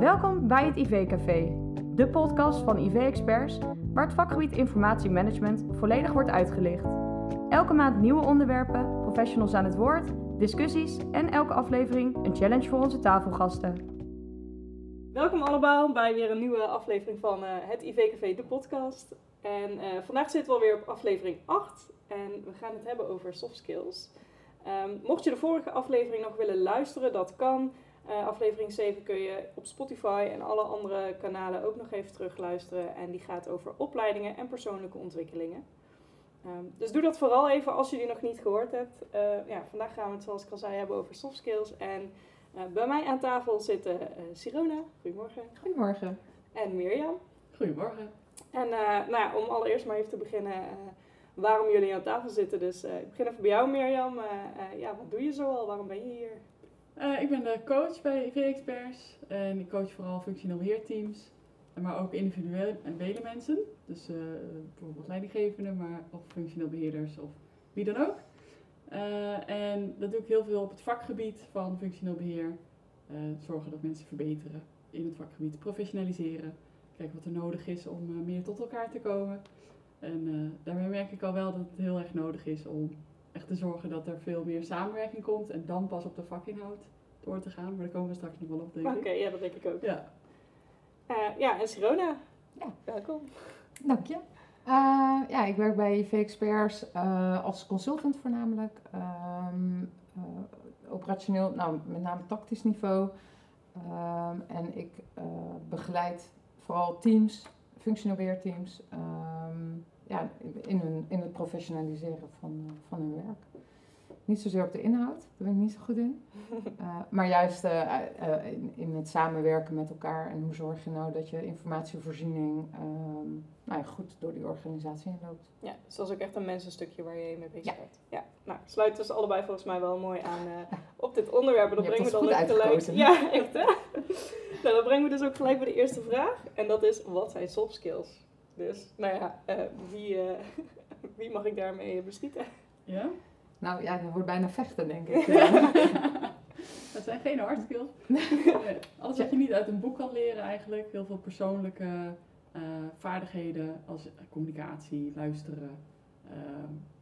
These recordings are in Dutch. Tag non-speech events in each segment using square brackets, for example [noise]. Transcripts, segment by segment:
Welkom bij het IV-café, de podcast van IV-experts, waar het vakgebied informatiemanagement volledig wordt uitgelicht. Elke maand nieuwe onderwerpen, professionals aan het woord, discussies en elke aflevering een challenge voor onze tafelgasten. Welkom allemaal bij weer een nieuwe aflevering van eh, het IV-café, de podcast. En eh, vandaag zitten we alweer op aflevering 8 en we gaan het hebben over soft skills. Ehm, mocht je de vorige aflevering nog willen luisteren, dat kan. Uh, aflevering 7 kun je op Spotify en alle andere kanalen ook nog even terugluisteren. En die gaat over opleidingen en persoonlijke ontwikkelingen. Um, dus doe dat vooral even als je die nog niet gehoord hebt. Uh, ja, vandaag gaan we het zoals ik al zei hebben over soft skills. En uh, bij mij aan tafel zitten Sirona, goedemorgen. Goedemorgen. En Mirjam. Goedemorgen. En nou ja, om allereerst maar even te beginnen waarom jullie aan tafel zitten. Dus ik begin even bij jou Mirjam. ja, wat doe je zoal? Waarom ben je hier? Uh, ik ben de coach bij IV-experts en ik coach vooral functioneel beheerteams, maar ook individuele mensen. Dus uh, bijvoorbeeld leidinggevenden, maar of functioneel beheerders of wie dan ook. Uh, en dat doe ik heel veel op het vakgebied van functioneel beheer. zorgen dat mensen verbeteren in het vakgebied, professionaliseren, kijken wat er nodig is om meer tot elkaar te komen. En daarmee merk ik al wel dat het heel erg nodig is om echt te zorgen dat er veel meer samenwerking komt en dan pas op de vakinhoud door te gaan. Maar daar komen we straks nog wel op, denk ik. Oké, ja, dat denk ik ook. Ja, uh, ja en Sirona, ja. welkom. Dank je. Uh, ja, ik werk bij V-Experts uh, als consultant voornamelijk. Um, operationeel, nou met name tactisch niveau. Um, en ik begeleid vooral teams, functioneel weerteams. Um, ja, in, hun, in het professionaliseren van, eh, van hun werk. Niet zozeer op de inhoud, daar ben ik niet zo goed in. Uh, [laughs] maar juist uh, uh, in, in, het samenwerken met elkaar en hoe zorg je nou dat je informatievoorziening um, nou ja, goed door die organisatie heen loopt. Ja, dus dat is ook echt een mensenstukje waar je mee bezig bent. Ja. ja, nou, sluit dus allebei volgens mij wel mooi aan [laughs] op dit onderwerp. En dan brengen we dan ook gelijk. Ja, echt hè? [laughs] nou, dan brengen we dus ook gelijk bij de eerste vraag. En dat is: wat zijn soft skills? Dus, nou ja, uh, wie, uh, [laughs] wie mag ik daarmee beschieten? Ja? Nou ja, dat wordt bijna vechten, denk ik. [laughs] [laughs] dat zijn geen hard skills. Alles wat je niet uit een boek kan leren eigenlijk. Heel veel persoonlijke uh, vaardigheden als communicatie, luisteren,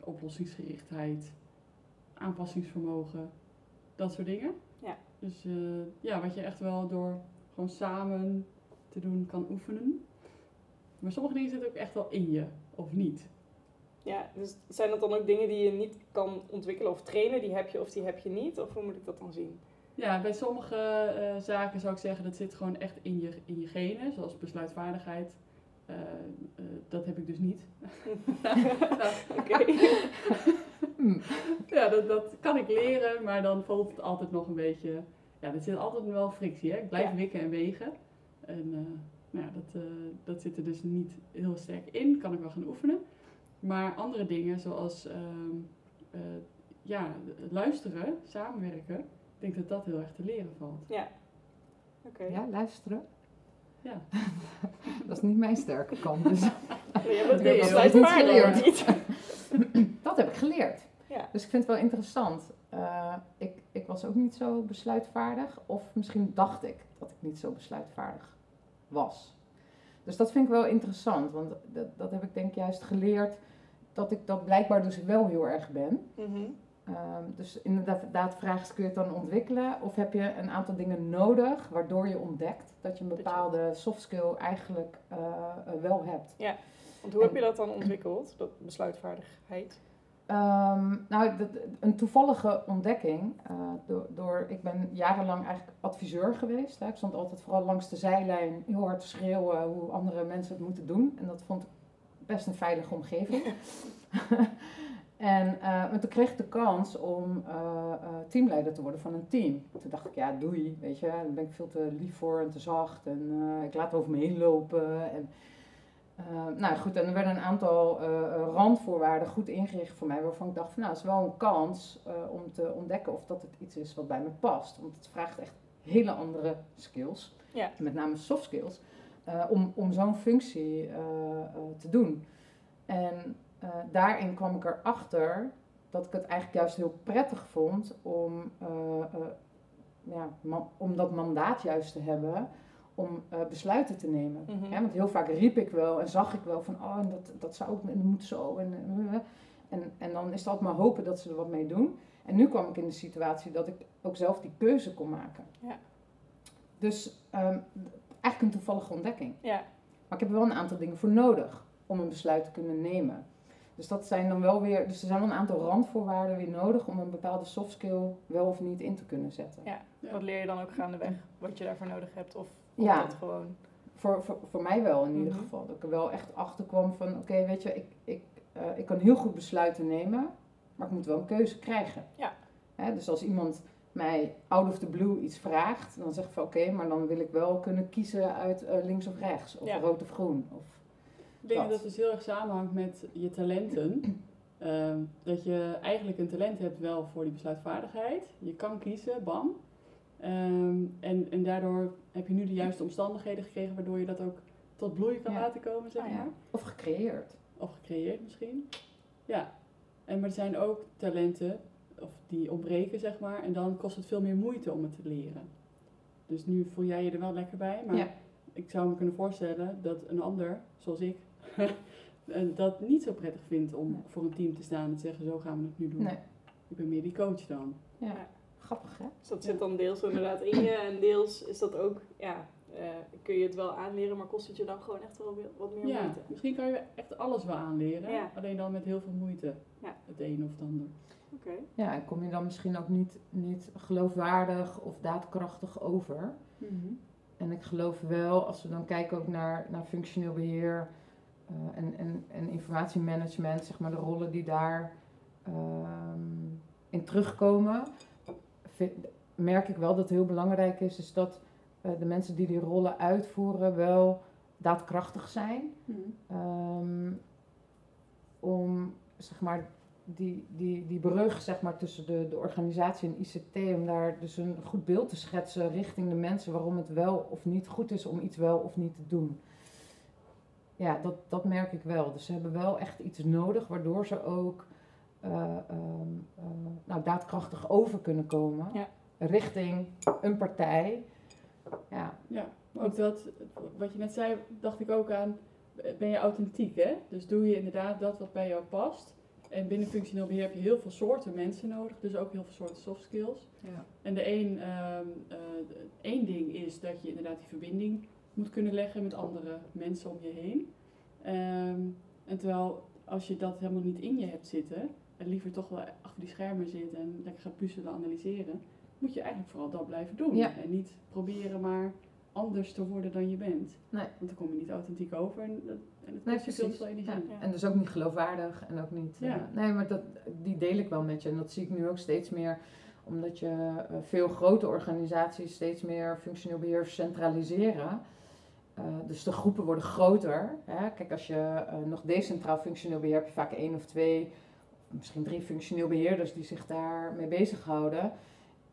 oplossingsgerichtheid, aanpassingsvermogen. Dat soort dingen. Ja. Dus ja, wat je echt wel door gewoon samen te doen kan oefenen. Maar sommige dingen zitten ook echt wel in je, of niet. Ja, dus zijn dat dan ook dingen die je niet kan ontwikkelen of trainen? Die heb je of die heb je niet? Of hoe moet ik dat dan zien? Ja, bij sommige uh, zaken zou ik zeggen dat zit gewoon echt in je, in je genen, zoals besluitvaardigheid. Uh, uh, dat heb ik dus niet. [laughs] Oké. [laughs] ja, dat, dat kan ik leren, maar dan voelt het altijd nog een beetje. Ja, er zit altijd wel frictie. Hè? Ik blijf ja. wikken en wegen. En nou ja, dat, uh, dat zit er dus niet heel sterk in. Kan ik wel gaan oefenen. Maar andere dingen zoals uh, uh, ja, luisteren, samenwerken. Ik denk dat dat heel erg te leren valt. Ja. Oké. Ja, luisteren. Ja. [laughs] dat is niet mijn sterke kant. Dus nee, [laughs] dat heb je niet geleerd. Niet. [laughs] dat heb ik geleerd. Ja. Dus ik vind het wel interessant. Uh, ik, ik was ook niet zo besluitvaardig. Of misschien dacht ik dat ik niet zo besluitvaardig was. Dus dat vind ik wel interessant, want dat, dat heb ik denk juist geleerd dat ik dat blijkbaar dus wel heel erg ben. Mm -hmm. um, dus inderdaad, vraag is, kun je het dan ontwikkelen? Of heb je een aantal dingen nodig waardoor je ontdekt dat je een bepaalde soft skill eigenlijk uh, wel hebt? Ja, want hoe en, heb je dat dan ontwikkeld, dat besluitvaardigheid? Um, nou, dat, een toevallige ontdekking. Uh, door, door, ik ben jarenlang eigenlijk adviseur geweest. Hè. Ik stond altijd vooral langs de zijlijn heel hard te schreeuwen hoe andere mensen het moeten doen. En dat vond ik best een veilige omgeving. [laughs] [laughs] en uh, maar toen kreeg ik de kans om uh, teamleider te worden van een team. Toen dacht ik, ja, doei, weet je, daar ben ik veel te lief voor en te zacht. En ik laat over me heen lopen. En, uh, nou goed, en er werden een aantal uh, randvoorwaarden goed ingericht voor mij, waarvan ik dacht van nou, het is wel een kans uh, om te ontdekken of dat het iets is wat bij me past. Want het vraagt echt hele andere skills, ja. met name soft skills, om, om zo'n functie te doen. En daarin kwam ik erachter dat ik het eigenlijk juist heel prettig vond om, ja, om dat mandaat juist te hebben om eh, besluiten te nemen. Mhm. Hè, want heel vaak riep ik wel en zag ik wel van, oh, en dat, dat zou ook, en dat moet zo. En, en, en, en dan is het altijd maar hopen dat ze er wat mee doen. En nu kwam ik in de situatie dat ik ook zelf die keuze kon maken. Ja. Dus ehm, eigenlijk een toevallige ontdekking. Ja, Maar ik heb er wel een aantal dingen voor nodig om een besluit te kunnen nemen. Dus dat zijn dan wel weer, dus er zijn wel een aantal randvoorwaarden weer nodig om een bepaalde soft skill wel of niet in te kunnen zetten. Ja. Ja. wat leer je dan ook gaandeweg? Wat je daarvoor nodig hebt? Of Ja. dat gewoon... Voor, voor, voor mij wel in ieder Mhm. geval. Dat ik er wel echt achter kwam van, oké, weet je, ik, ik, eh, ik kan heel goed besluiten nemen, maar ik moet wel een keuze krijgen. Ja. Hè, dus als iemand mij out of the blue iets vraagt, dan zeg ik van, oké, maar dan wil ik wel kunnen kiezen uit eh, links of rechts, of Ja. rood of groen. Of, Ik denk dat dat dus heel erg samenhangt met je talenten. Ehm, dat je eigenlijk een talent hebt wel voor die besluitvaardigheid. Je kan kiezen, bam. Ehm, en, en daardoor heb je nu de juiste omstandigheden gekregen waardoor je dat ook tot bloei kan Ja. laten komen, zeg Ah, ja. maar. of gecreëerd. Of gecreëerd misschien. Ja. En, maar er zijn ook talenten of die ontbreken, zeg maar. En dan kost het veel meer moeite om het te leren. Dus nu voel jij je er wel lekker bij. Maar Ja. ik zou me kunnen voorstellen dat een ander, zoals ik, [laughs] eh, dat niet zo prettig vindt om Nee. voor een team te staan en te zeggen, zo gaan we het nu doen. Nee, Ik ben meer die coach dan. ja. Grappig, hè? Dus dat zit dan deels inderdaad in je en deels is dat ook, ja, eh, kun je het wel aanleren, maar kost het je dan gewoon echt wel wat meer Ja, moeite. misschien kan je echt alles wel aanleren. Ja. Alleen dan met heel veel moeite. Ja. Het een of het ander. Oké. Ja, en kom je dan misschien ook niet, niet geloofwaardig of daadkrachtig over. En ik geloof wel, als we dan kijken ook naar, naar functioneel beheer eh, en, en, en informatiemanagement, zeg maar de rollen die daar ehm, in terugkomen, vind- merk ik wel dat het heel belangrijk is, is dat eh, de mensen die die rollen uitvoeren wel daadkrachtig zijn. Mhm. Ehm, om zeg maar die, die, die brug zeg maar, tussen de, de organisatie en ICT, om daar dus een goed beeld te schetsen richting de mensen waarom het wel of niet goed is om iets wel of niet te doen. Ja, dat, dat merk ik wel. Dus ze hebben wel echt iets nodig waardoor ze ook eh, ehm, eh, nou, daadkrachtig over kunnen komen Ja. richting een partij. Ja, Ja, ook dat, wat je net zei, dacht ik ook aan, ben je authentiek hè? Dus doe je inderdaad dat wat bij jou past. En binnen functioneel beheer heb je heel veel soorten mensen nodig, dus ook heel veel soorten soft skills. ja. En de een, ehm, eh, één ding is dat je inderdaad die verbinding moet kunnen leggen met andere mensen om je heen. Ehm, en terwijl als je dat helemaal niet in je hebt zitten, en liever toch wel achter die schermen zit en lekker gaat puzzelen, analyseren, moet je eigenlijk vooral dat blijven doen. Ja. En niet proberen maar anders te worden dan je bent. Nee. Want dan kom je niet authentiek over en, dat, en het kost je veel precies. te veel energie. Ja. Ja. En dus ook niet geloofwaardig en ook niet. Ja. nee, maar dat, die deel ik wel met je. En dat zie ik nu ook steeds meer, omdat je eh, veel grote organisaties steeds meer functioneel beheer centraliseren. Eh, dus de groepen worden groter. Hè. Kijk, als je nog decentraal functioneel beheer hebt, heb je vaak één of twee, misschien drie functioneel beheerders die zich daarmee bezighouden.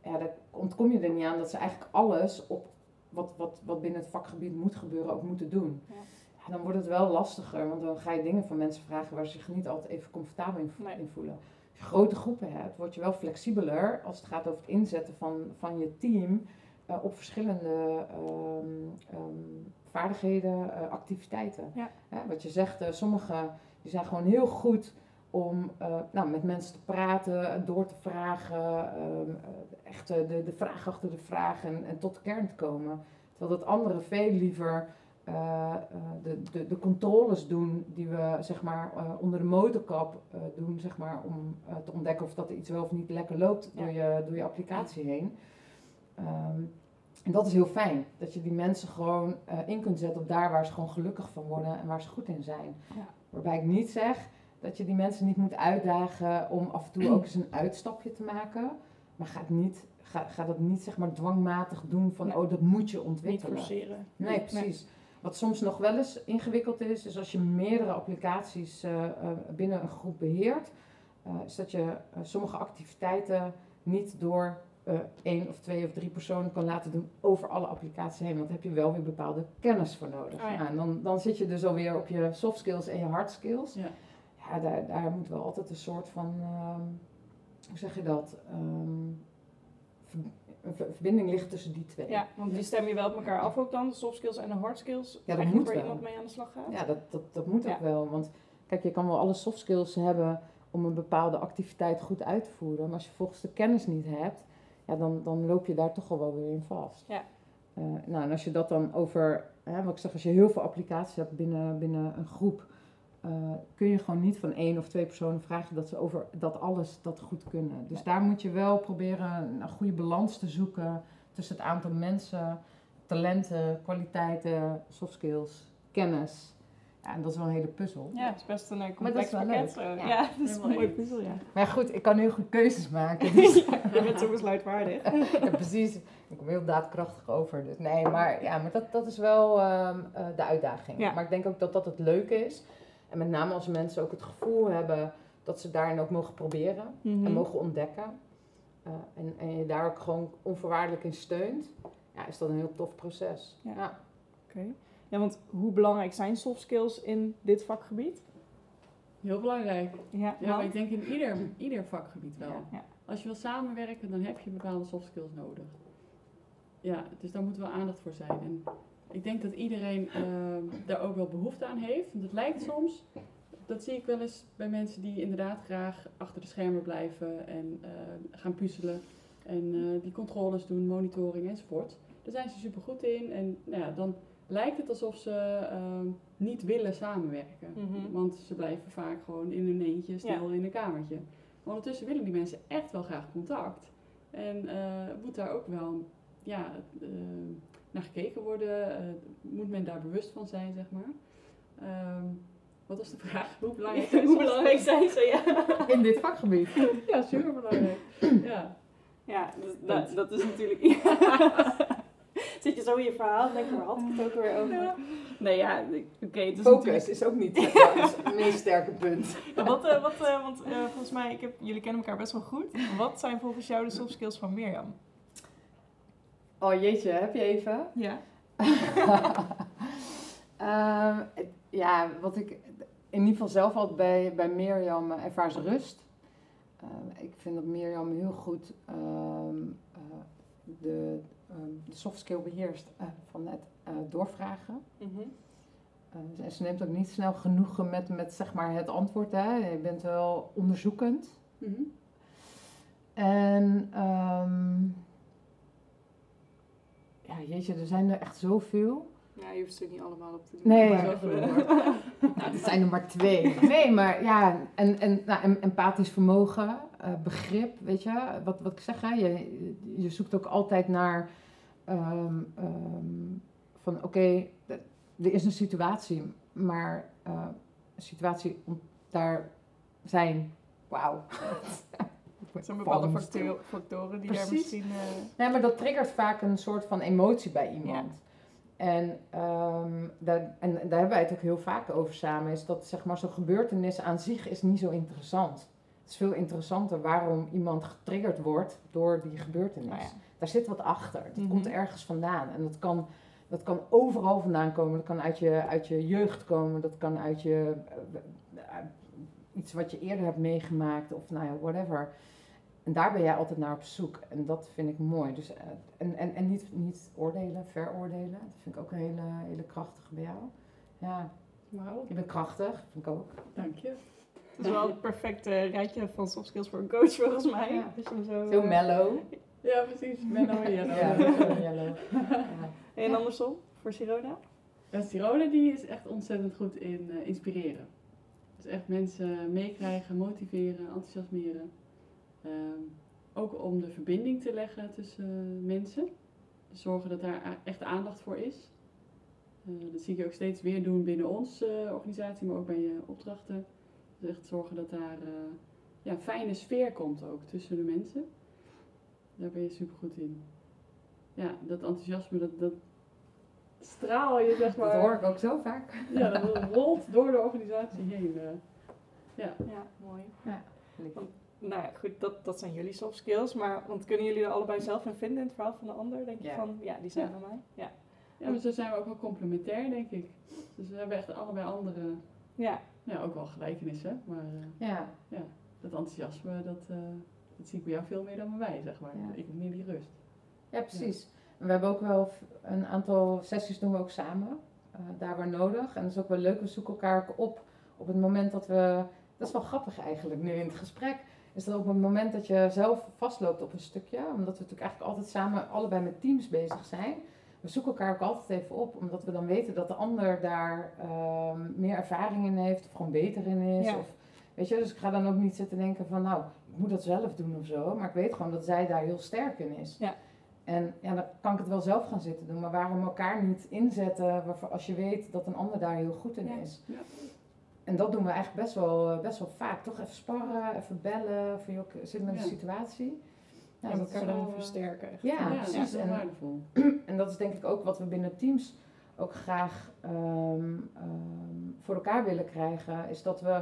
Ja, daar ontkom je er niet aan dat ze eigenlijk alles op wat, wat, wat binnen het vakgebied moet gebeuren ook moeten doen. Ja. Dan wordt het wel lastiger, want dan ga je dingen van mensen vragen waar ze zich niet altijd even comfortabel in, vo- Nee. in voelen. Als je grote groepen hebt, word je wel flexibeler als het gaat over het inzetten van, van je team eh, op verschillende ehm, ehm, vaardigheden, eh, activiteiten. Ja. Wat je zegt, eh, sommigen die zijn gewoon heel goed om eh, nou, met mensen te praten, en door te vragen, ehm, eh, echt eh, de, de vraag achter de vraag en, en tot de kern te komen. Terwijl dat anderen veel liever de, de, de controles doen die we zeg maar, onder de motorkap doen, zeg maar, om te ontdekken of dat er iets wel of niet lekker loopt Ja. door, je, door je applicatie heen. Ehm, en dat is heel fijn, dat je die mensen gewoon in kunt zetten op daar waar ze gewoon gelukkig van worden en waar ze goed in zijn. Ja. Waarbij ik niet zeg dat je die mensen niet moet uitdagen om af en toe ook eens een uitstapje te maken. Maar ga, het niet, ga, ga dat niet zeg maar dwangmatig doen van Nee. oh dat moet je Niet ontwikkelen. forceren. Nee, precies. Wat soms nog wel eens ingewikkeld is, is als je meerdere applicaties eh, eh, binnen een groep beheert, eh, is dat je sommige activiteiten niet door één of twee of drie personen kan laten doen over alle applicaties heen. Want daar heb je wel weer bepaalde kennis voor nodig. Oh ja. Nou, en dan, dan zit je dus alweer op je soft skills en je hard skills. Ja. Ja, daar, daar moet wel altijd een soort van, ehm, hoe zeg je dat, Ehm, een ver- verbinding ligt tussen die twee. Ja, want die stem je wel op elkaar af ook dan, de soft skills en de hard skills. dat Eigenlijk moet waar wel. iemand mee aan de slag gaat. Ja, dat, dat, dat moet Ja. ook wel. Want kijk, je kan wel alle soft skills hebben om een bepaalde activiteit goed uit te voeren. Maar als je volgens de kennis niet hebt, ja, dan, dan loop je daar toch al wel weer in vast. Ja. Eh, nou, en als je dat dan over, hè, wat ik zeg, als je heel veel applicaties hebt binnen, binnen een groep, eh, kun je gewoon niet van één of twee personen vragen dat ze over dat alles dat goed kunnen. Dus daar moet je wel proberen een goede balans te zoeken tussen het aantal mensen, talenten, kwaliteiten, soft skills, kennis. Ja, en dat is wel een hele puzzel. Ja, het is best een eh, dat complex is wel pakket. leuk. zo. Ja. Ja, dat is een eens. puzzel, ja. Maar goed, ik kan heel goed keuzes maken. [laughs] Dus Je bent zo besluitvaardig. [laughs] ja, precies. Ik kom heel daadkrachtig over. Dus nee, maar, ja, maar dat, dat is wel ehm, eh, de uitdaging. Ja. Maar ik denk ook dat dat het leuke is. En met name als mensen ook het gevoel hebben dat ze daarin ook mogen proberen Mhm. en mogen ontdekken. eh, en, en je daar ook gewoon onvoorwaardelijk in steunt. Ja, is dat een heel tof proces. Ja. Ja. Oké. Ja, want hoe belangrijk zijn soft skills in dit vakgebied? Heel belangrijk. Ja, Ja, maar ik denk in ieder, ieder vakgebied wel. Ja, ja. Als je wil samenwerken, dan heb je bepaalde soft skills nodig. Ja, dus daar moet wel aandacht voor zijn. En ik denk dat iedereen ehm, daar ook wel behoefte aan heeft. Want het lijkt soms, dat zie ik wel eens bij mensen die inderdaad graag achter de schermen blijven en eh, gaan puzzelen. En eh, die controles doen, monitoring enzovoort. Daar zijn ze super goed in. En nou ja, dan lijkt het alsof ze ehm, niet willen samenwerken. Mhm. Want ze blijven vaak gewoon in hun eentje stil in een kamertje. Maar ondertussen willen die mensen echt wel graag contact. En eh, moet daar ook wel ja, eh, naar gekeken worden. eh, moet men daar bewust van zijn, zeg maar. Ehm, wat was de vraag? Hoe belangrijk zijn [laughs] Hoe belangrijk zijn ze, ja. [laughs] In dit vakgebied. [laughs] Ja, super belangrijk. [clears throat] ja. Ja, dus dat, dat is natuurlijk... Zit je zo in je verhaal, denk je, waar had ik het ook weer over? Nee, ja, oké, Focus natuurlijk... is ook niet het meest sterke punt. Wat, eh, wat, eh, want volgens mij, ik heb, jullie kennen elkaar best wel goed. Wat zijn volgens jou de soft skills van Mirjam? Oh jeetje, heb je even? Ja. [laughs] Ehm, ja, wat ik in ieder geval zelf altijd bij, bij Mirjam eh, ervaar is rust. Ehm, ik vind dat Mirjam heel goed ehm, eh, de, de soft skill beheerst eh, van het doorvragen. Mhm. En ze neemt ook niet snel genoegen met, met zeg maar het antwoord. Hè. Je bent wel onderzoekend. Mhm. En ehm, ja, jeetje, er zijn er echt zoveel. Ja, je hoeft ze niet allemaal op te doen. Nee. Maar, eh. [laughs] Nou, dat zijn er maar twee. Nee, maar ja, en, en nou, em- empathisch vermogen, eh, begrip, weet je, wat, wat ik zeg, hè, je, je zoekt ook altijd naar ehm, ehm, van oké, er is een situatie, maar eh, een situatie om daar zijn, wauw. [laughs] Er zijn bepaalde facto- factoren die daar Precies. misschien... eh, Nee, maar dat triggert vaak een soort van emotie bij iemand. En, ehm, daar, en daar hebben wij het ook heel vaak over samen. Is dat zeg maar zo'n gebeurtenis aan zich is niet zo interessant. Het is veel interessanter waarom iemand getriggerd wordt door die gebeurtenis. nou ja. Daar zit wat achter. Dat Mhm. komt ergens vandaan. En dat kan, dat kan overal vandaan komen. Dat kan uit je, uit je jeugd komen. Dat kan uit je, eh, eh, iets wat je eerder hebt meegemaakt. Of nou ja, whatever. En daar ben jij altijd naar op zoek. En dat vind ik mooi. Dus, eh, en en, en niet, niet oordelen, veroordelen. Dat vind ik ook een hele, hele krachtige bij jou. Ja, Wauw, je bent krachtig, vind ik ook. dank je. Het is wel het perfecte rijtje van soft skills voor een coach volgens mij. Ja. Hem zo, Heel eh, mellow. Ja, precies. Menno [laughs] en. Ja, yellow. Ja. En andersom, voor Sirona? Ja, Sirona die is echt ontzettend goed in eh, inspireren. Dus echt mensen meekrijgen, motiveren, enthousiasmeren. Ehm, ook om de verbinding te leggen tussen eh, mensen. Zorgen dat daar echt aandacht voor is. Eh, dat zie ik ook steeds weer doen binnen onze eh, organisatie, maar ook bij je opdrachten. Dus echt zorgen dat daar eh, ja, een fijne sfeer komt ook tussen de mensen. Daar ben je super goed in. Ja, dat enthousiasme, dat, dat straal je zeg maar. Dat hoor ik ook zo vaak. Ja, dat rolt door de organisatie heen. eh. ja. Ja, mooi. Lief. Nou ja, goed, dat, dat zijn jullie soft skills. Maar, want kunnen jullie er allebei zelf in vinden in het verhaal van de ander? Denk je Ja. van, ja, die zijn Ja. van mij? Ja. ja, maar zo zijn we ook wel complementair, denk ik. Dus we hebben echt allebei andere, Ja, ja, ook wel gelijkenissen. Maar eh, Ja, dat enthousiasme, dat, eh, dat zie ik bij jou veel meer dan bij mij, zeg maar. Ja. Ik heb meer die rust. Ja, precies. En we hebben ook wel een aantal sessies doen we ook samen, eh, daar waar nodig. En dat is ook wel leuk, we zoeken elkaar ook op op het moment dat we... Dat is wel grappig eigenlijk nu in het gesprek. Is dat op het moment dat je zelf vastloopt op een stukje, omdat we natuurlijk eigenlijk altijd samen allebei met teams bezig zijn. We zoeken elkaar ook altijd even op, omdat we dan weten dat de ander daar ehm, meer ervaring in heeft, of gewoon beter in is. Ja. Of, weet je, dus ik ga dan ook niet zitten denken van, nou, ik moet dat zelf doen of zo. Maar ik weet gewoon dat zij daar heel sterk in is. Ja. En ja, dan kan ik het wel zelf gaan zitten doen, maar waarom elkaar niet inzetten waarvoor, als je weet dat een ander daar heel goed in Ja. is. En dat doen we eigenlijk best wel, eh, best wel vaak. Toch even sparren, even bellen, van joh, zit met Ja. een situatie. Ja, en elkaar wel, dan eh, versterken. echt. Ja, precies. En- waardevol. [clears throat] en dat is denk ik ook wat we binnen teams ook graag ehm, ehm, voor elkaar willen krijgen. Is dat we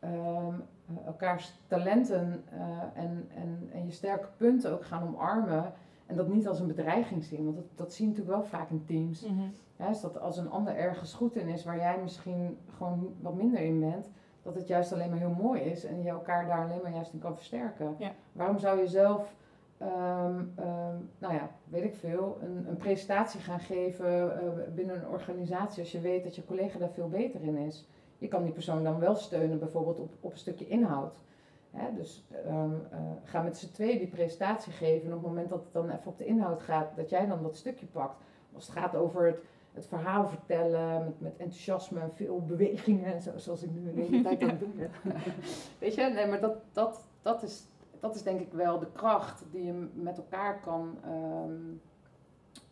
ehm, eh, elkaars talenten eh, en, en, en je sterke punten ook gaan omarmen. En dat niet als een bedreiging zien. Want dat, dat zie je natuurlijk wel vaak in teams. Mhm. Ja, is dat als een ander ergens goed in is waar jij misschien gewoon wat minder in bent, dat het juist alleen maar heel mooi is en je elkaar daar alleen maar juist in kan versterken. Ja. Waarom zou je zelf, ehm, ehm, nou ja, weet ik veel, een, een presentatie gaan geven eh, binnen een organisatie als je weet dat je collega daar veel beter in is? Je kan die persoon dan wel steunen, bijvoorbeeld op, op een stukje inhoud. Hè, dus eh, ga met z'n tweeën die presentatie geven en op het moment dat het dan even op de inhoud gaat, dat jij dan dat stukje pakt. Als het gaat over het, het verhaal vertellen met, met enthousiasme en veel bewegingen, zo, zoals ik nu de hele tijd aan het doen ben. [laughs] Weet je, nee, maar dat, dat, dat, is, dat is denk ik wel de kracht die je met elkaar kan, ehm,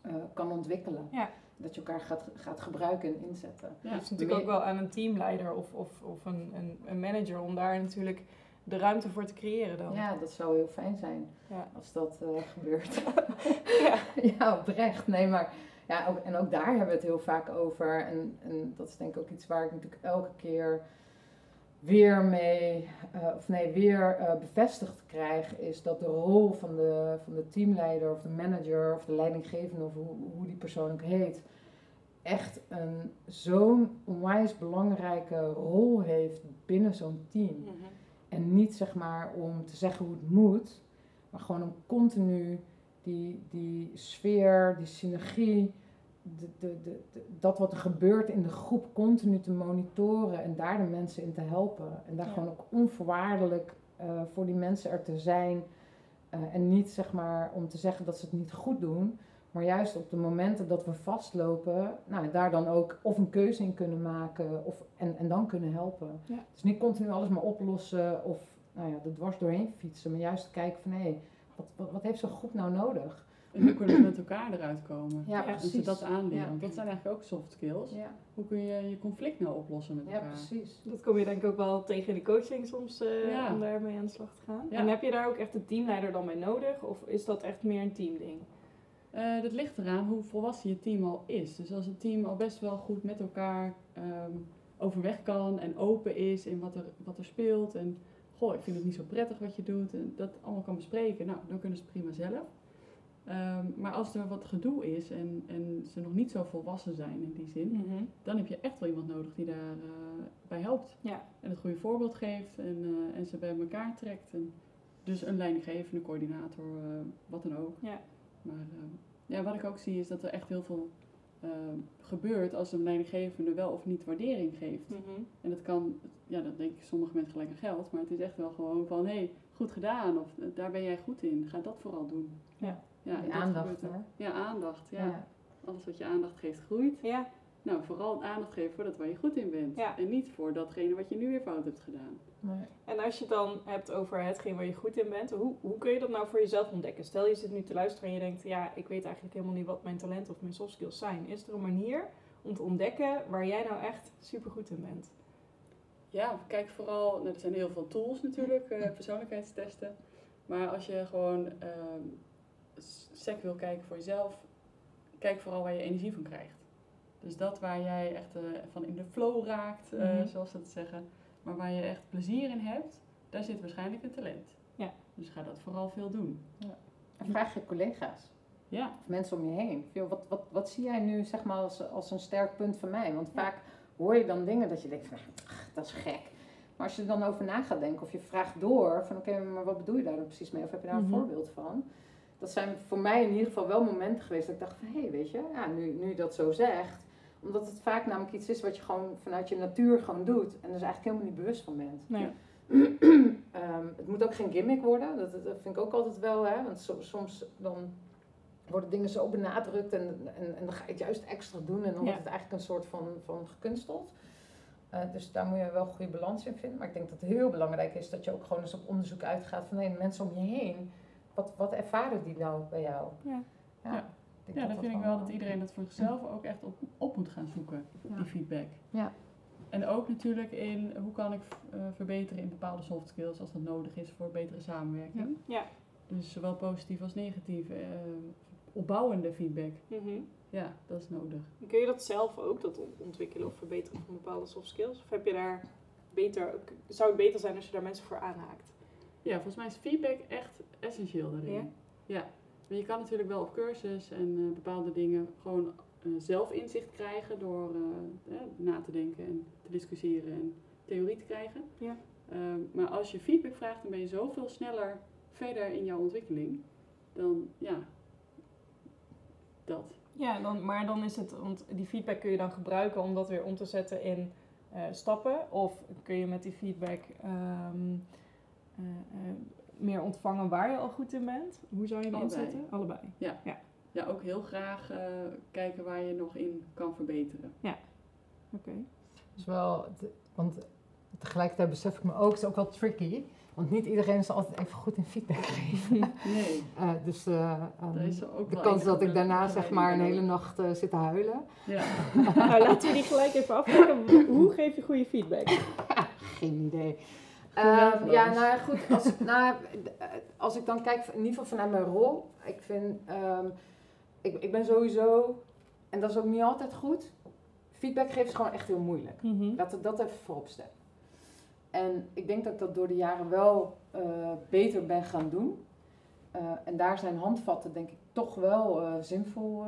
eh, kan ontwikkelen. Ja. Dat je elkaar gaat, gaat gebruiken en inzetten. Ja. Het is natuurlijk ook wel aan een teamleider of, of, of een, een, een manager om daar natuurlijk de ruimte voor te creëren dan. Ja, dat zou heel fijn zijn Ja. als dat eh, [laughs] gebeurt. [laughs] Ja. ja, oprecht. Nee, maar ja, ook, en ook daar hebben we het heel vaak over. En, en dat is denk ik ook iets waar ik natuurlijk elke keer weer mee, eh, of nee, weer eh, bevestigd krijg, is dat de rol van de, van de teamleider of de manager of de leidinggevende of hoe, hoe die persoon ook heet, echt een zo'n onwijs belangrijke rol heeft binnen zo'n team. Mhm. En niet zeg maar om te zeggen hoe het moet, maar gewoon om continu die, die sfeer, die synergie, de, de, de, dat wat er gebeurt in de groep continu te monitoren en daar de mensen in te helpen. En daar Ja. gewoon ook onvoorwaardelijk eh, voor die mensen er te zijn. Eh, en niet zeg maar om te zeggen dat ze het niet goed doen, maar juist op de momenten dat we vastlopen, nou, daar dan ook of een keuze in kunnen maken of, en, en dan kunnen helpen. Ja. Dus niet continu alles maar oplossen of nou ja, er dwars doorheen fietsen, maar juist kijken van hé, wat, wat, wat heeft zo'n groep nou nodig? En hoe kunnen we met elkaar eruit komen? Ja, Ja, Dat ze dat aanleren. Ja. Want dat zijn eigenlijk ook soft skills. Ja, Hoe kun je je conflict nou oplossen met ja elkaar? precies. Dat kom je denk ik ook wel tegen in de coaching soms eh, Ja. om daarmee aan de slag te gaan. Ja. En heb je daar ook echt een teamleider dan bij nodig? Of is dat echt meer een teamding? Eh, dat ligt eraan hoe volwassen je team al is. Dus als het team al best wel goed met elkaar ehm, overweg kan en open is in wat er, wat er speelt. En goh, ik vind het niet zo prettig wat je doet. En dat allemaal kan bespreken. Nou, dan kunnen ze prima zelf. Ehm, maar als er wat gedoe is en, en ze nog niet zo volwassen zijn in die zin, dan heb je echt wel iemand nodig die daarbij bij helpt. Ja. En het goede voorbeeld geeft en, eh, en ze bij elkaar trekt. En dus een leidinggevende, coördinator, eh, wat dan ook. Ja. Maar eh, ja, wat ik ook zie is dat er echt heel veel eh, gebeurt als een leidinggevende wel of niet waardering geeft. Mhm. En dat kan, ja, dat denk ik sommige mensen gelijk aan geld, maar het is echt wel gewoon van, hé, hey, goed gedaan of eh, daar ben jij goed in, ga dat vooral doen. Ja. ja aandacht, hè? Ja, aandacht, ja. Ja. Alles wat je aandacht geeft groeit. Ja, Nou, vooral aandacht geven voor dat waar je goed in bent. Ja. En niet voor datgene wat je nu weer fout hebt gedaan. Nee. en als je het dan hebt over hetgeen waar je goed in bent, hoe, hoe kun je dat nou voor jezelf ontdekken? Stel je zit nu te luisteren en je denkt, ja, ik weet eigenlijk helemaal niet wat mijn talenten of mijn soft skills zijn. Is er een manier om te ontdekken waar jij nou echt super goed in bent? Ja, kijk vooral, nou, er zijn heel veel tools natuurlijk, eh, [laughs] persoonlijkheidstesten. Maar als je gewoon ehm, s- sec wil kijken voor jezelf, kijk vooral waar je energie van krijgt. Dus dat waar jij echt eh, van in de flow raakt, eh, Mhm. zoals ze dat zeggen. Maar waar je echt plezier in hebt, daar zit waarschijnlijk een talent. Ja. Dus ga dat vooral veel doen. En vraag je collega's Ja, of mensen om je heen. Wat, wat, wat zie jij nu zeg maar, als, als een sterk punt van mij? Want vaak hoor je dan dingen dat je denkt van, ach, dat is gek. Maar als je er dan over na gaat denken of je vraagt door van oké, maar wat bedoel je daar dan precies mee? Of heb je daar een Mhm. voorbeeld van? dat zijn voor mij in ieder geval wel momenten geweest dat ik dacht van hé, hey, weet je, ja, nu, nu je dat zo zegt, omdat het vaak namelijk iets is wat je gewoon vanuit je natuur gewoon doet en dus eigenlijk helemaal niet bewust van bent. Nee. [clears throat] Ehm, het moet ook geen gimmick worden, dat, dat vind ik ook altijd wel, hè, want so- soms dan worden dingen zo benadrukt en, en, en dan ga je het juist extra doen en dan Ja. wordt het eigenlijk een soort van, van gekunsteld. Eh, dus daar moet je wel een goede balans in vinden. Maar ik denk dat het heel belangrijk is dat je ook gewoon eens op onderzoek uitgaat van hey, mensen om je heen, wat, wat ervaren die nou bij jou? Ja. Ja. Ik Ja, dan vind ik wel dat iedereen dat voor zichzelf ook echt op, op moet gaan zoeken, Ja. die feedback. Ja. En ook natuurlijk in hoe kan ik eh, verbeteren in bepaalde soft skills als dat nodig is voor betere samenwerking. Ja. Dus zowel positief als negatief. eh, opbouwende feedback. Mhm. Ja, dat is nodig. Kun je dat zelf ook, dat on- ontwikkelen of verbeteren van bepaalde soft skills? Of heb je daar beter, zou het beter zijn als je daar mensen voor aanhaakt? Ja, volgens mij is feedback echt essentieel daarin. Ja? Ja. Maar je kan natuurlijk wel op cursus en eh, bepaalde dingen gewoon eh, zelf inzicht krijgen door eh, na te denken en te discussiëren en theorie te krijgen. Ja. Ehm, maar als je feedback vraagt, dan ben je zoveel sneller verder in jouw ontwikkeling. Dan, ja, dat. Ja, dan, maar dan is het, want die feedback kun je dan gebruiken om dat weer om te zetten in stappen. Of kun je met die feedback ehm, eh, eh, meer ontvangen waar je al goed in bent? Hoe zou je hem Allebei. inzetten? Allebei. Ja, ook heel graag eh, kijken waar je nog in kan verbeteren. Oké. is wel, want tegelijkertijd besef ik me ook, het is ook wel tricky. Want niet iedereen is altijd even goed in feedback [laughs] geven. Nee, Eh, dus eh, ehm, daar is ook de kans dat ik daarna zeg maar een hele nacht eh, zit te huilen. Ja. [laughs] nou, laten we die gelijk even afkijken. Hoe geef je goede feedback? [laughs] Geen idee. Ehm, ja, nou goed. Als, [laughs] nou, eh, als ik dan kijk, in ieder geval vanuit mijn rol. Ik vind, ehm, ik, ik ben sowieso, en dat is ook niet altijd goed. Feedback geven is gewoon echt heel moeilijk. Mhm. Laten we dat even voorop stellen. En ik denk dat ik dat door de jaren wel eh, beter ben gaan doen. Eh, en daar zijn handvatten denk ik toch wel zinvol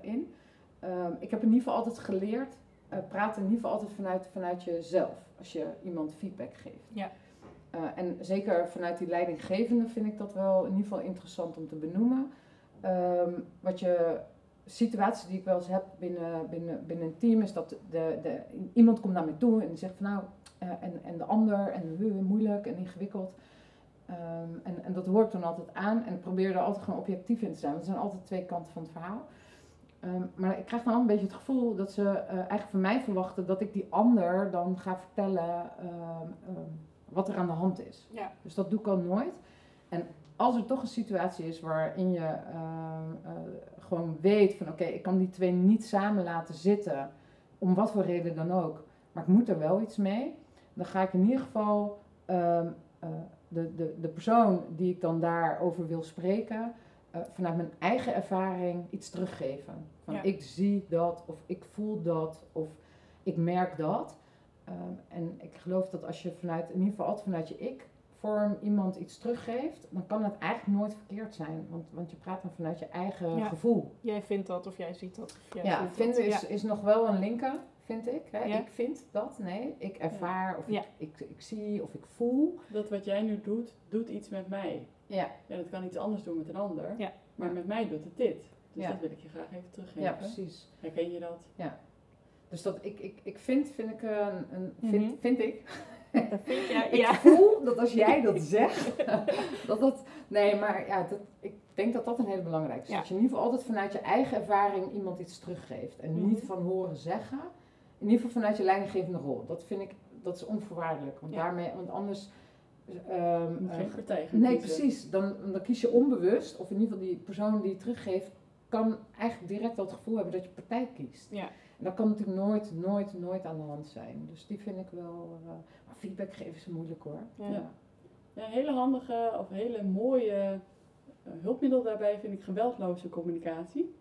in. Ehm, ik heb in ieder geval altijd geleerd, praat in ieder geval altijd vanuit, vanuit jezelf. Als je iemand feedback geeft. Ja. Eh, en zeker vanuit die leidinggevende vind ik dat wel in ieder geval interessant om te benoemen. Ehm, wat je situatie die ik wel eens heb binnen, binnen, binnen een team is dat de, de, iemand komt naar me toe en zegt van nou, eh, en, en de ander en uh, moeilijk en ingewikkeld. Ehm, en, en dat hoor ik dan altijd aan en ik probeer er altijd gewoon objectief in te zijn. Want er zijn altijd twee kanten van het verhaal. Ehm, maar ik krijg dan een beetje het gevoel dat ze eh, eigenlijk van mij verwachten dat ik die ander dan ga vertellen ehm, ehm, wat er aan de hand is. Ja. Dus dat doe ik al nooit. En als er toch een situatie is waarin je eh, gewoon weet van oké, ik kan die twee niet samen laten zitten, om wat voor reden dan ook, maar ik moet er wel iets mee, dan ga ik in ieder geval eh, de, de, de persoon die ik dan daarover wil spreken, vanuit mijn eigen ervaring iets teruggeven. Van Ja. ik zie dat, of ik voel dat, of ik merk dat. Ehm, en ik geloof dat als je vanuit, in ieder geval altijd vanuit je ik vorm iemand iets teruggeeft, dan kan het eigenlijk nooit verkeerd zijn. Want, want je praat dan vanuit je eigen Ja. gevoel. Jij vindt dat of jij ziet dat. Of jij Ja, vinden dat. is, is nog wel een linker, vind ik. Hè? Ja. Ik vind dat, nee. Ik ervaar, of Ja. ik, ik, ik zie, of ik voel. Dat wat jij nu doet, doet iets met mij. Ja, Ja, dat kan iets anders doen met een ander. Ja. Maar met mij doet het dit. Dus Ja. dat wil ik je graag even teruggeven. ja precies. Herken je dat? Dus dat ik, ik, ik vind, vind ik een, een vind, Mhm. vind ik. [laughs] Dat vind jij, [laughs] Ik ja. voel dat als jij dat [laughs] zegt, dat dat, nee, maar ja, dat, ik denk dat dat een hele belangrijke is. Ja. Dat je in ieder geval altijd vanuit je eigen ervaring iemand iets teruggeeft. En Mhm. niet van horen zeggen. In ieder geval vanuit je leidinggevende rol. Dat vind ik, dat is onvoorwaardelijk. Want Ja. daarmee, want anders... geen partij gaan Nee, kiezen. precies. Dan, dan kies je onbewust, of in ieder geval die persoon die je teruggeeft, kan eigenlijk direct het gevoel hebben dat je partij kiest. Ja. En dat kan natuurlijk nooit, nooit, nooit aan de hand zijn. Dus die vind ik wel. eh, maar feedback geven is moeilijk hoor. Ja. Ja, een hele handige of hele mooie eh, hulpmiddel daarbij vind ik geweldloze communicatie.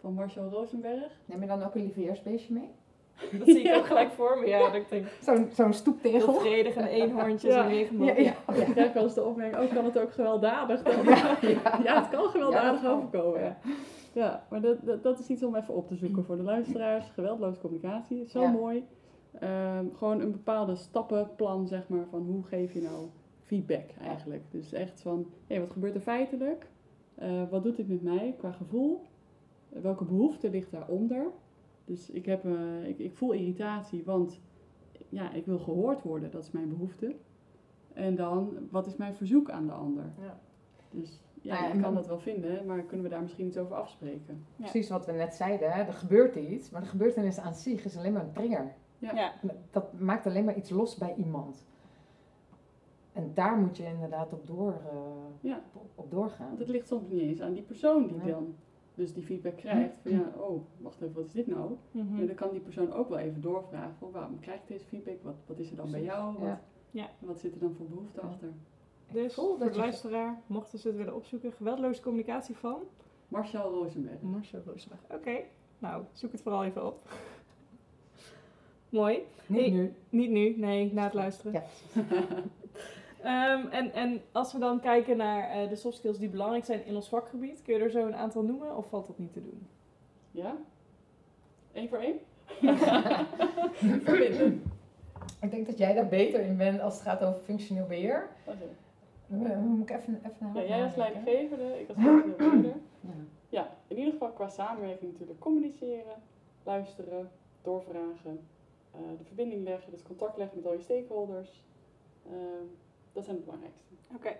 Van Marshall Rosenberg. Neem je dan ook een lieveheersbeestje mee? [laughs] Dat zie ik ook gelijk voor me. Ja, dat denk, Zo'n zo'n heel stoeptegel. vredig en eenhoorntjes [laughs] Ja. en regenboog. Ja, ja. Ik krijg wel eens de opmerking, ook kan het ook gewelddadig [laughs] dan? Ja, ja. Ja, het kan gewelddadig dat overkomen. Ja. Maar dat, dat, dat is iets om even op te zoeken voor de luisteraars. Geweldloze communicatie, zo Ja. mooi. Ehm, gewoon een bepaalde stappenplan, zeg maar, van hoe geef je nou feedback eigenlijk. Dus echt van, hé, wat gebeurt er feitelijk? Eh, wat doet dit met mij qua gevoel? Welke behoefte ligt daaronder? Dus ik, heb, eh, ik, ik voel irritatie, want ja, ik wil gehoord worden, dat is mijn behoefte. En dan, wat is mijn verzoek aan de ander? Ja. Dus ja, Nou ja, je kan dat wel vinden, maar kunnen we daar misschien iets over afspreken? Ja. Precies wat we net zeiden, hè? er gebeurt iets, maar de gebeurtenis aan zich is alleen maar een trigger. Ja. Ja. Dat maakt alleen maar iets los bij iemand. En daar moet je inderdaad op, door, eh, Ja. op, op doorgaan. Want het ligt soms niet eens aan die persoon die Nee. dan dus die feedback krijgt. Van ja, oh, wacht even, wat is dit nou? Mhm. Ja, dan kan die persoon ook wel even doorvragen. Van, waarom krijg ik deze feedback? Wat, wat is er dan bij jou? Wat, ja. Ja. wat zit er dan voor behoefte Ja. achter? Dus voor dat de je- luisteraar, mochten ze het willen opzoeken, geweldloze communicatie van Marcel Rosenberg. Marcel Rozenberg. Oké, nou, zoek het vooral even op. Mooi. Niet Hey. nu. Niet nu, nee, na het luisteren. Ja. [laughs] Ehm, en, en als we dan kijken naar eh, de soft skills die belangrijk zijn in ons vakgebied, kun je er zo een aantal noemen of valt dat niet te doen? Ja? Eén voor één? [laughs] Verbinden. Ik denk dat jij daar beter in bent als het gaat over functioneel beheer. Oké. Moet ik even, even Ja, hard jij als leidinggevende, ik als leidinggevende. Ja. Ja, in ieder geval qua samenwerking natuurlijk communiceren, luisteren, doorvragen, eh, de verbinding leggen, dus contact leggen met al je stakeholders. Ehm, dat zijn de belangrijkste. Oké,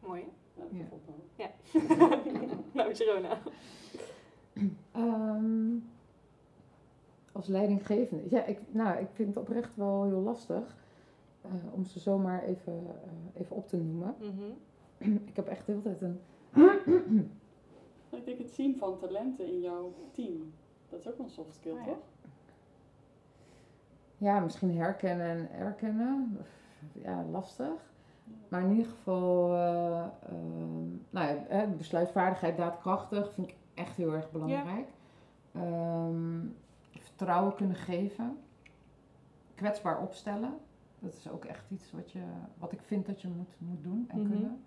mooi. Nou, Ja. dat opbouwen. [laughs] nou, Sharona. Ehm, als leidinggevende. Ja, ik, nou, ik vind het oprecht wel heel lastig eh, om ze zomaar even, eh, even op te noemen. Mhm. [clears throat] ik heb echt de hele tijd een. Ik denk het zien van talenten in jouw team. Dat is ook een soft skill, Oh ja. toch? Ja, misschien herkennen en erkennen. Ja, lastig. Maar in ieder geval, eh, ehm, nou ja, besluitvaardigheid, daadkrachtig vind ik echt heel erg belangrijk. Ehm, vertrouwen kunnen geven. Kwetsbaar opstellen. Dat is ook echt iets wat, je, wat ik vind dat je moet, moet doen en Mhm. kunnen.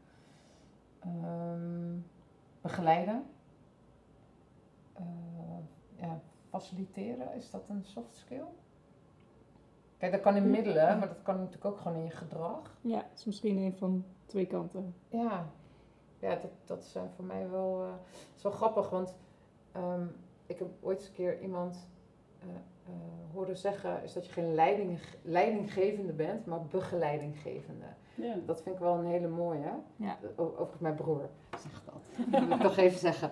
Ehm, begeleiden. Eh, ja, faciliteren, is dat een soft skill? Kijk, dat kan in middelen, maar dat kan natuurlijk ook gewoon in je gedrag. Ja, is misschien een van twee kanten. Ja, ja dat, dat zijn voor mij wel, het is wel grappig, want ehm, ik heb ooit eens een keer iemand eh, horen zeggen, is dat je geen leiding, leidinggevende bent, maar begeleidinggevende. Ja. Dat vind ik wel een hele mooie. Ja. Overigens mijn broer zegt dat. [laughs] Dat wil ik toch even zeggen.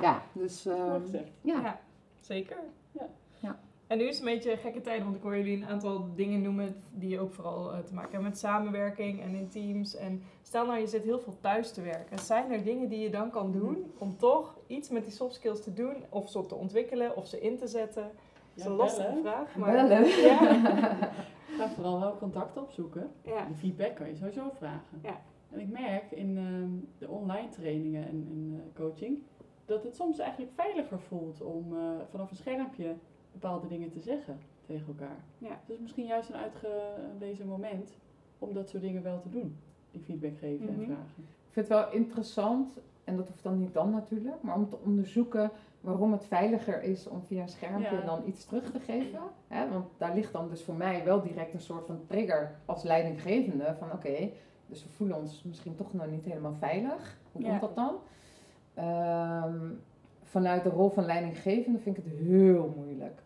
Ja, dus ehm, ja. zeker. Ja. Ja. En nu is het een beetje gekke tijden, want ik hoor jullie een aantal dingen noemen die ook vooral eh, te maken hebben met samenwerking en in teams. En stel nou, je zit heel veel thuis te werken. Zijn er dingen die je dan kan doen om toch iets met die soft skills te doen? Of ze op te ontwikkelen, of ze in te zetten? Dat is Ja, een lastige bellen. vraag. Maar, Bellen. Ja. [laughs] Ga vooral wel contact opzoeken. ja. Die feedback kan je sowieso vragen. Ja. En ik merk in ehm, de online trainingen en, en eh, coaching dat het soms eigenlijk veiliger voelt om eh, vanaf een schermpje bepaalde dingen te zeggen tegen elkaar. Ja. Dus misschien juist een uitgelezen moment om dat soort dingen wel te doen. Die feedback geven Mhm. en vragen. Ik vind het wel interessant, en dat hoeft dan niet dan natuurlijk, maar om te onderzoeken waarom het veiliger is om via een schermpje Ja. dan iets terug te geven. Hè? Want daar ligt dan dus voor mij wel direct een soort van trigger als leidinggevende van oké, dus we voelen ons misschien toch nog niet helemaal veilig. Hoe Ja. komt dat dan? Ehm, vanuit de rol van leidinggevende vind ik het heel moeilijk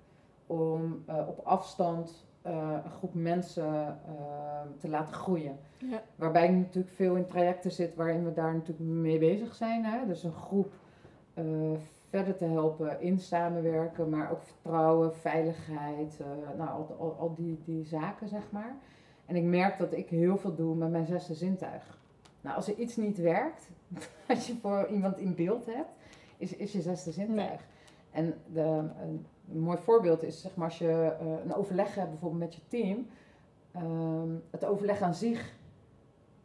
om eh, op afstand eh, een groep mensen eh, te laten groeien. Ja. Waarbij ik natuurlijk veel in trajecten zit waarin we daar natuurlijk mee bezig zijn. Hè? Dus een groep eh, verder te helpen in samenwerken, maar ook vertrouwen, veiligheid, eh, nou, al, al, al die, die zaken, zeg maar. En ik merk dat ik heel veel doe met mijn zesde zintuig. Nou, als er iets niet werkt, [laughs] wat je voor iemand in beeld hebt, is, is je zesde zintuig. En de, een, een mooi voorbeeld is, zeg maar, als je eh, een overleg hebt bijvoorbeeld met je team. ehm, het overleg aan zich,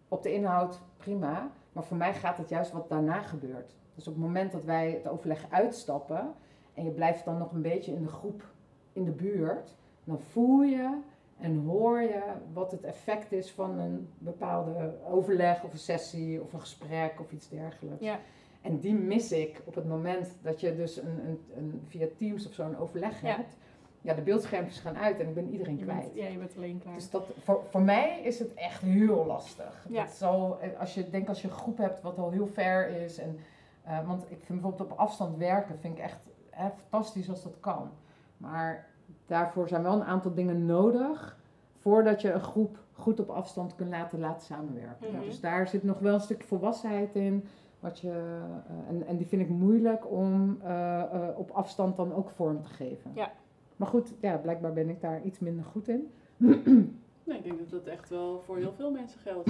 op de inhoud, prima. Maar voor mij gaat het juist wat daarna gebeurt. Dus op het moment dat wij het overleg uitstappen en je blijft dan nog een beetje in de groep in de buurt, dan voel je en hoor je wat het effect is van een bepaalde overleg of een sessie of een gesprek of iets dergelijks. Ja. En die mis ik op het moment dat je dus een, een, een, via Teams of zo een overleg Ja. hebt. Ja, de beeldschermpjes gaan uit en ik ben iedereen Je kwijt. bent, ja, je bent alleen klaar. Dus dat, voor, voor mij is het echt heel lastig. Ja. Dat eh, als je, denk als je een groep hebt wat al heel ver is en Eh, want ik vind bijvoorbeeld op afstand werken vind ik echt hè, fantastisch als dat kan. Maar daarvoor zijn wel een aantal dingen nodig voordat je een groep goed op afstand kunt laten, laten samenwerken. Mhm. Dus daar zit nog wel een stukje volwassenheid in. Wat je, eh, en, en die vind ik moeilijk om eh, eh, op afstand dan ook vorm te geven. Ja. Maar goed, ja, blijkbaar ben ik daar iets minder goed in. [clears throat] Nee, ik denk dat dat echt wel voor heel veel mensen geldt.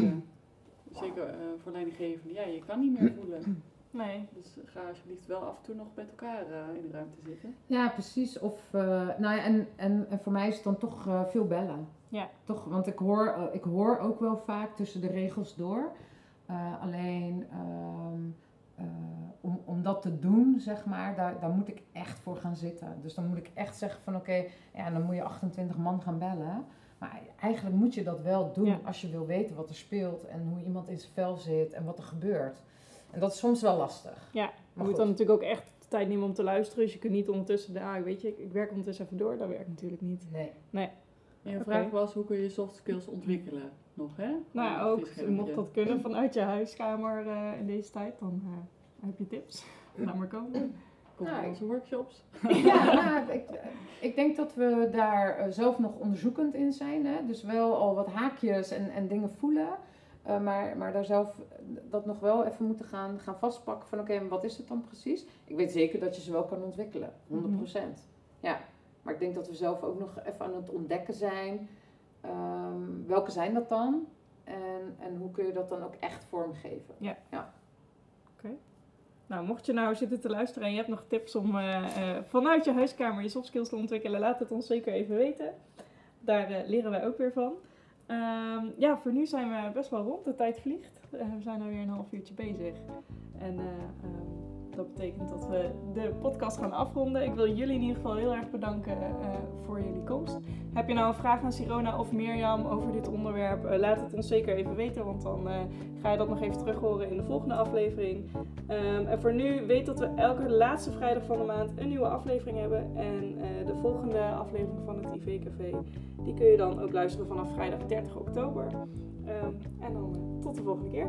Zeker eh, voor leidinggevenden. Ja, je kan niet meer voelen. Nee. Dus ga alsjeblieft wel af en toe nog met elkaar eh, in de ruimte zitten. Ja, precies. Of, eh, nou ja, en, en, en voor mij is het dan toch eh, veel bellen. Ja. Toch, want ik hoor, ik hoor ook wel vaak tussen de regels door. Eh, alleen ehm, eh, om, om dat te doen, zeg maar, daar, daar moet ik echt voor gaan zitten. Dus dan moet ik echt zeggen van oké, ja, dan moet je 28 man gaan bellen. Maar eigenlijk moet je dat wel doen Ja. als je wil weten wat er speelt en hoe iemand in zijn vel zit en wat er gebeurt. En dat is soms wel lastig. Ja, je moet goed. dan natuurlijk ook echt de tijd nemen om te luisteren. Dus je kunt niet ondertussen, ah, weet je, ik, ik werk ondertussen even door. Dat werkt natuurlijk niet. Nee. En je vraag was, hoe kun je soft skills ontwikkelen nog, hè? Nou ja, ook, mocht dat kunnen [clears throat] vanuit je huiskamer eh, in deze tijd, dan eh, heb je tips. Laat maar komen. Komt Nou, onze workshops. [laughs] Ja, [laughs] nou, ik, ik denk dat we daar eh, zelf nog onderzoekend in zijn. Hè? Dus wel al wat haakjes en, en dingen voelen. Eh, maar, maar daar zelf dat nog wel even moeten gaan, gaan vastpakken van oké, wat is het dan precies? Ik weet zeker dat je ze wel kan ontwikkelen, 100%. Ja, maar ik denk dat we zelf ook nog even aan het ontdekken zijn. Ehm, welke zijn dat dan? En, en hoe kun je dat dan ook echt vormgeven? Nou, mocht je nou zitten te luisteren en je hebt nog tips om eh, eh, vanuit je huiskamer je soft skills te ontwikkelen, laat het ons zeker even weten. Daar eh, leren wij ook weer van. Ehm, ja, voor nu zijn we best wel rond. De tijd vliegt. Eh, we zijn alweer een half uurtje bezig. En eh, ehm, dat betekent dat we de podcast gaan afronden. Ik wil jullie in ieder geval heel erg bedanken eh, voor jullie komst. Heb je nou een vraag aan Sirona of Mirjam over dit onderwerp? eh, laat het ons zeker even weten, want dan eh, ga je dat nog even terug horen in de volgende aflevering. Ehm, en voor nu weet dat we elke laatste vrijdag van de maand een nieuwe aflevering hebben. En de volgende aflevering van het IV Café, die kun je dan ook luisteren vanaf vrijdag 30 oktober. Ehm, en dan tot de volgende keer.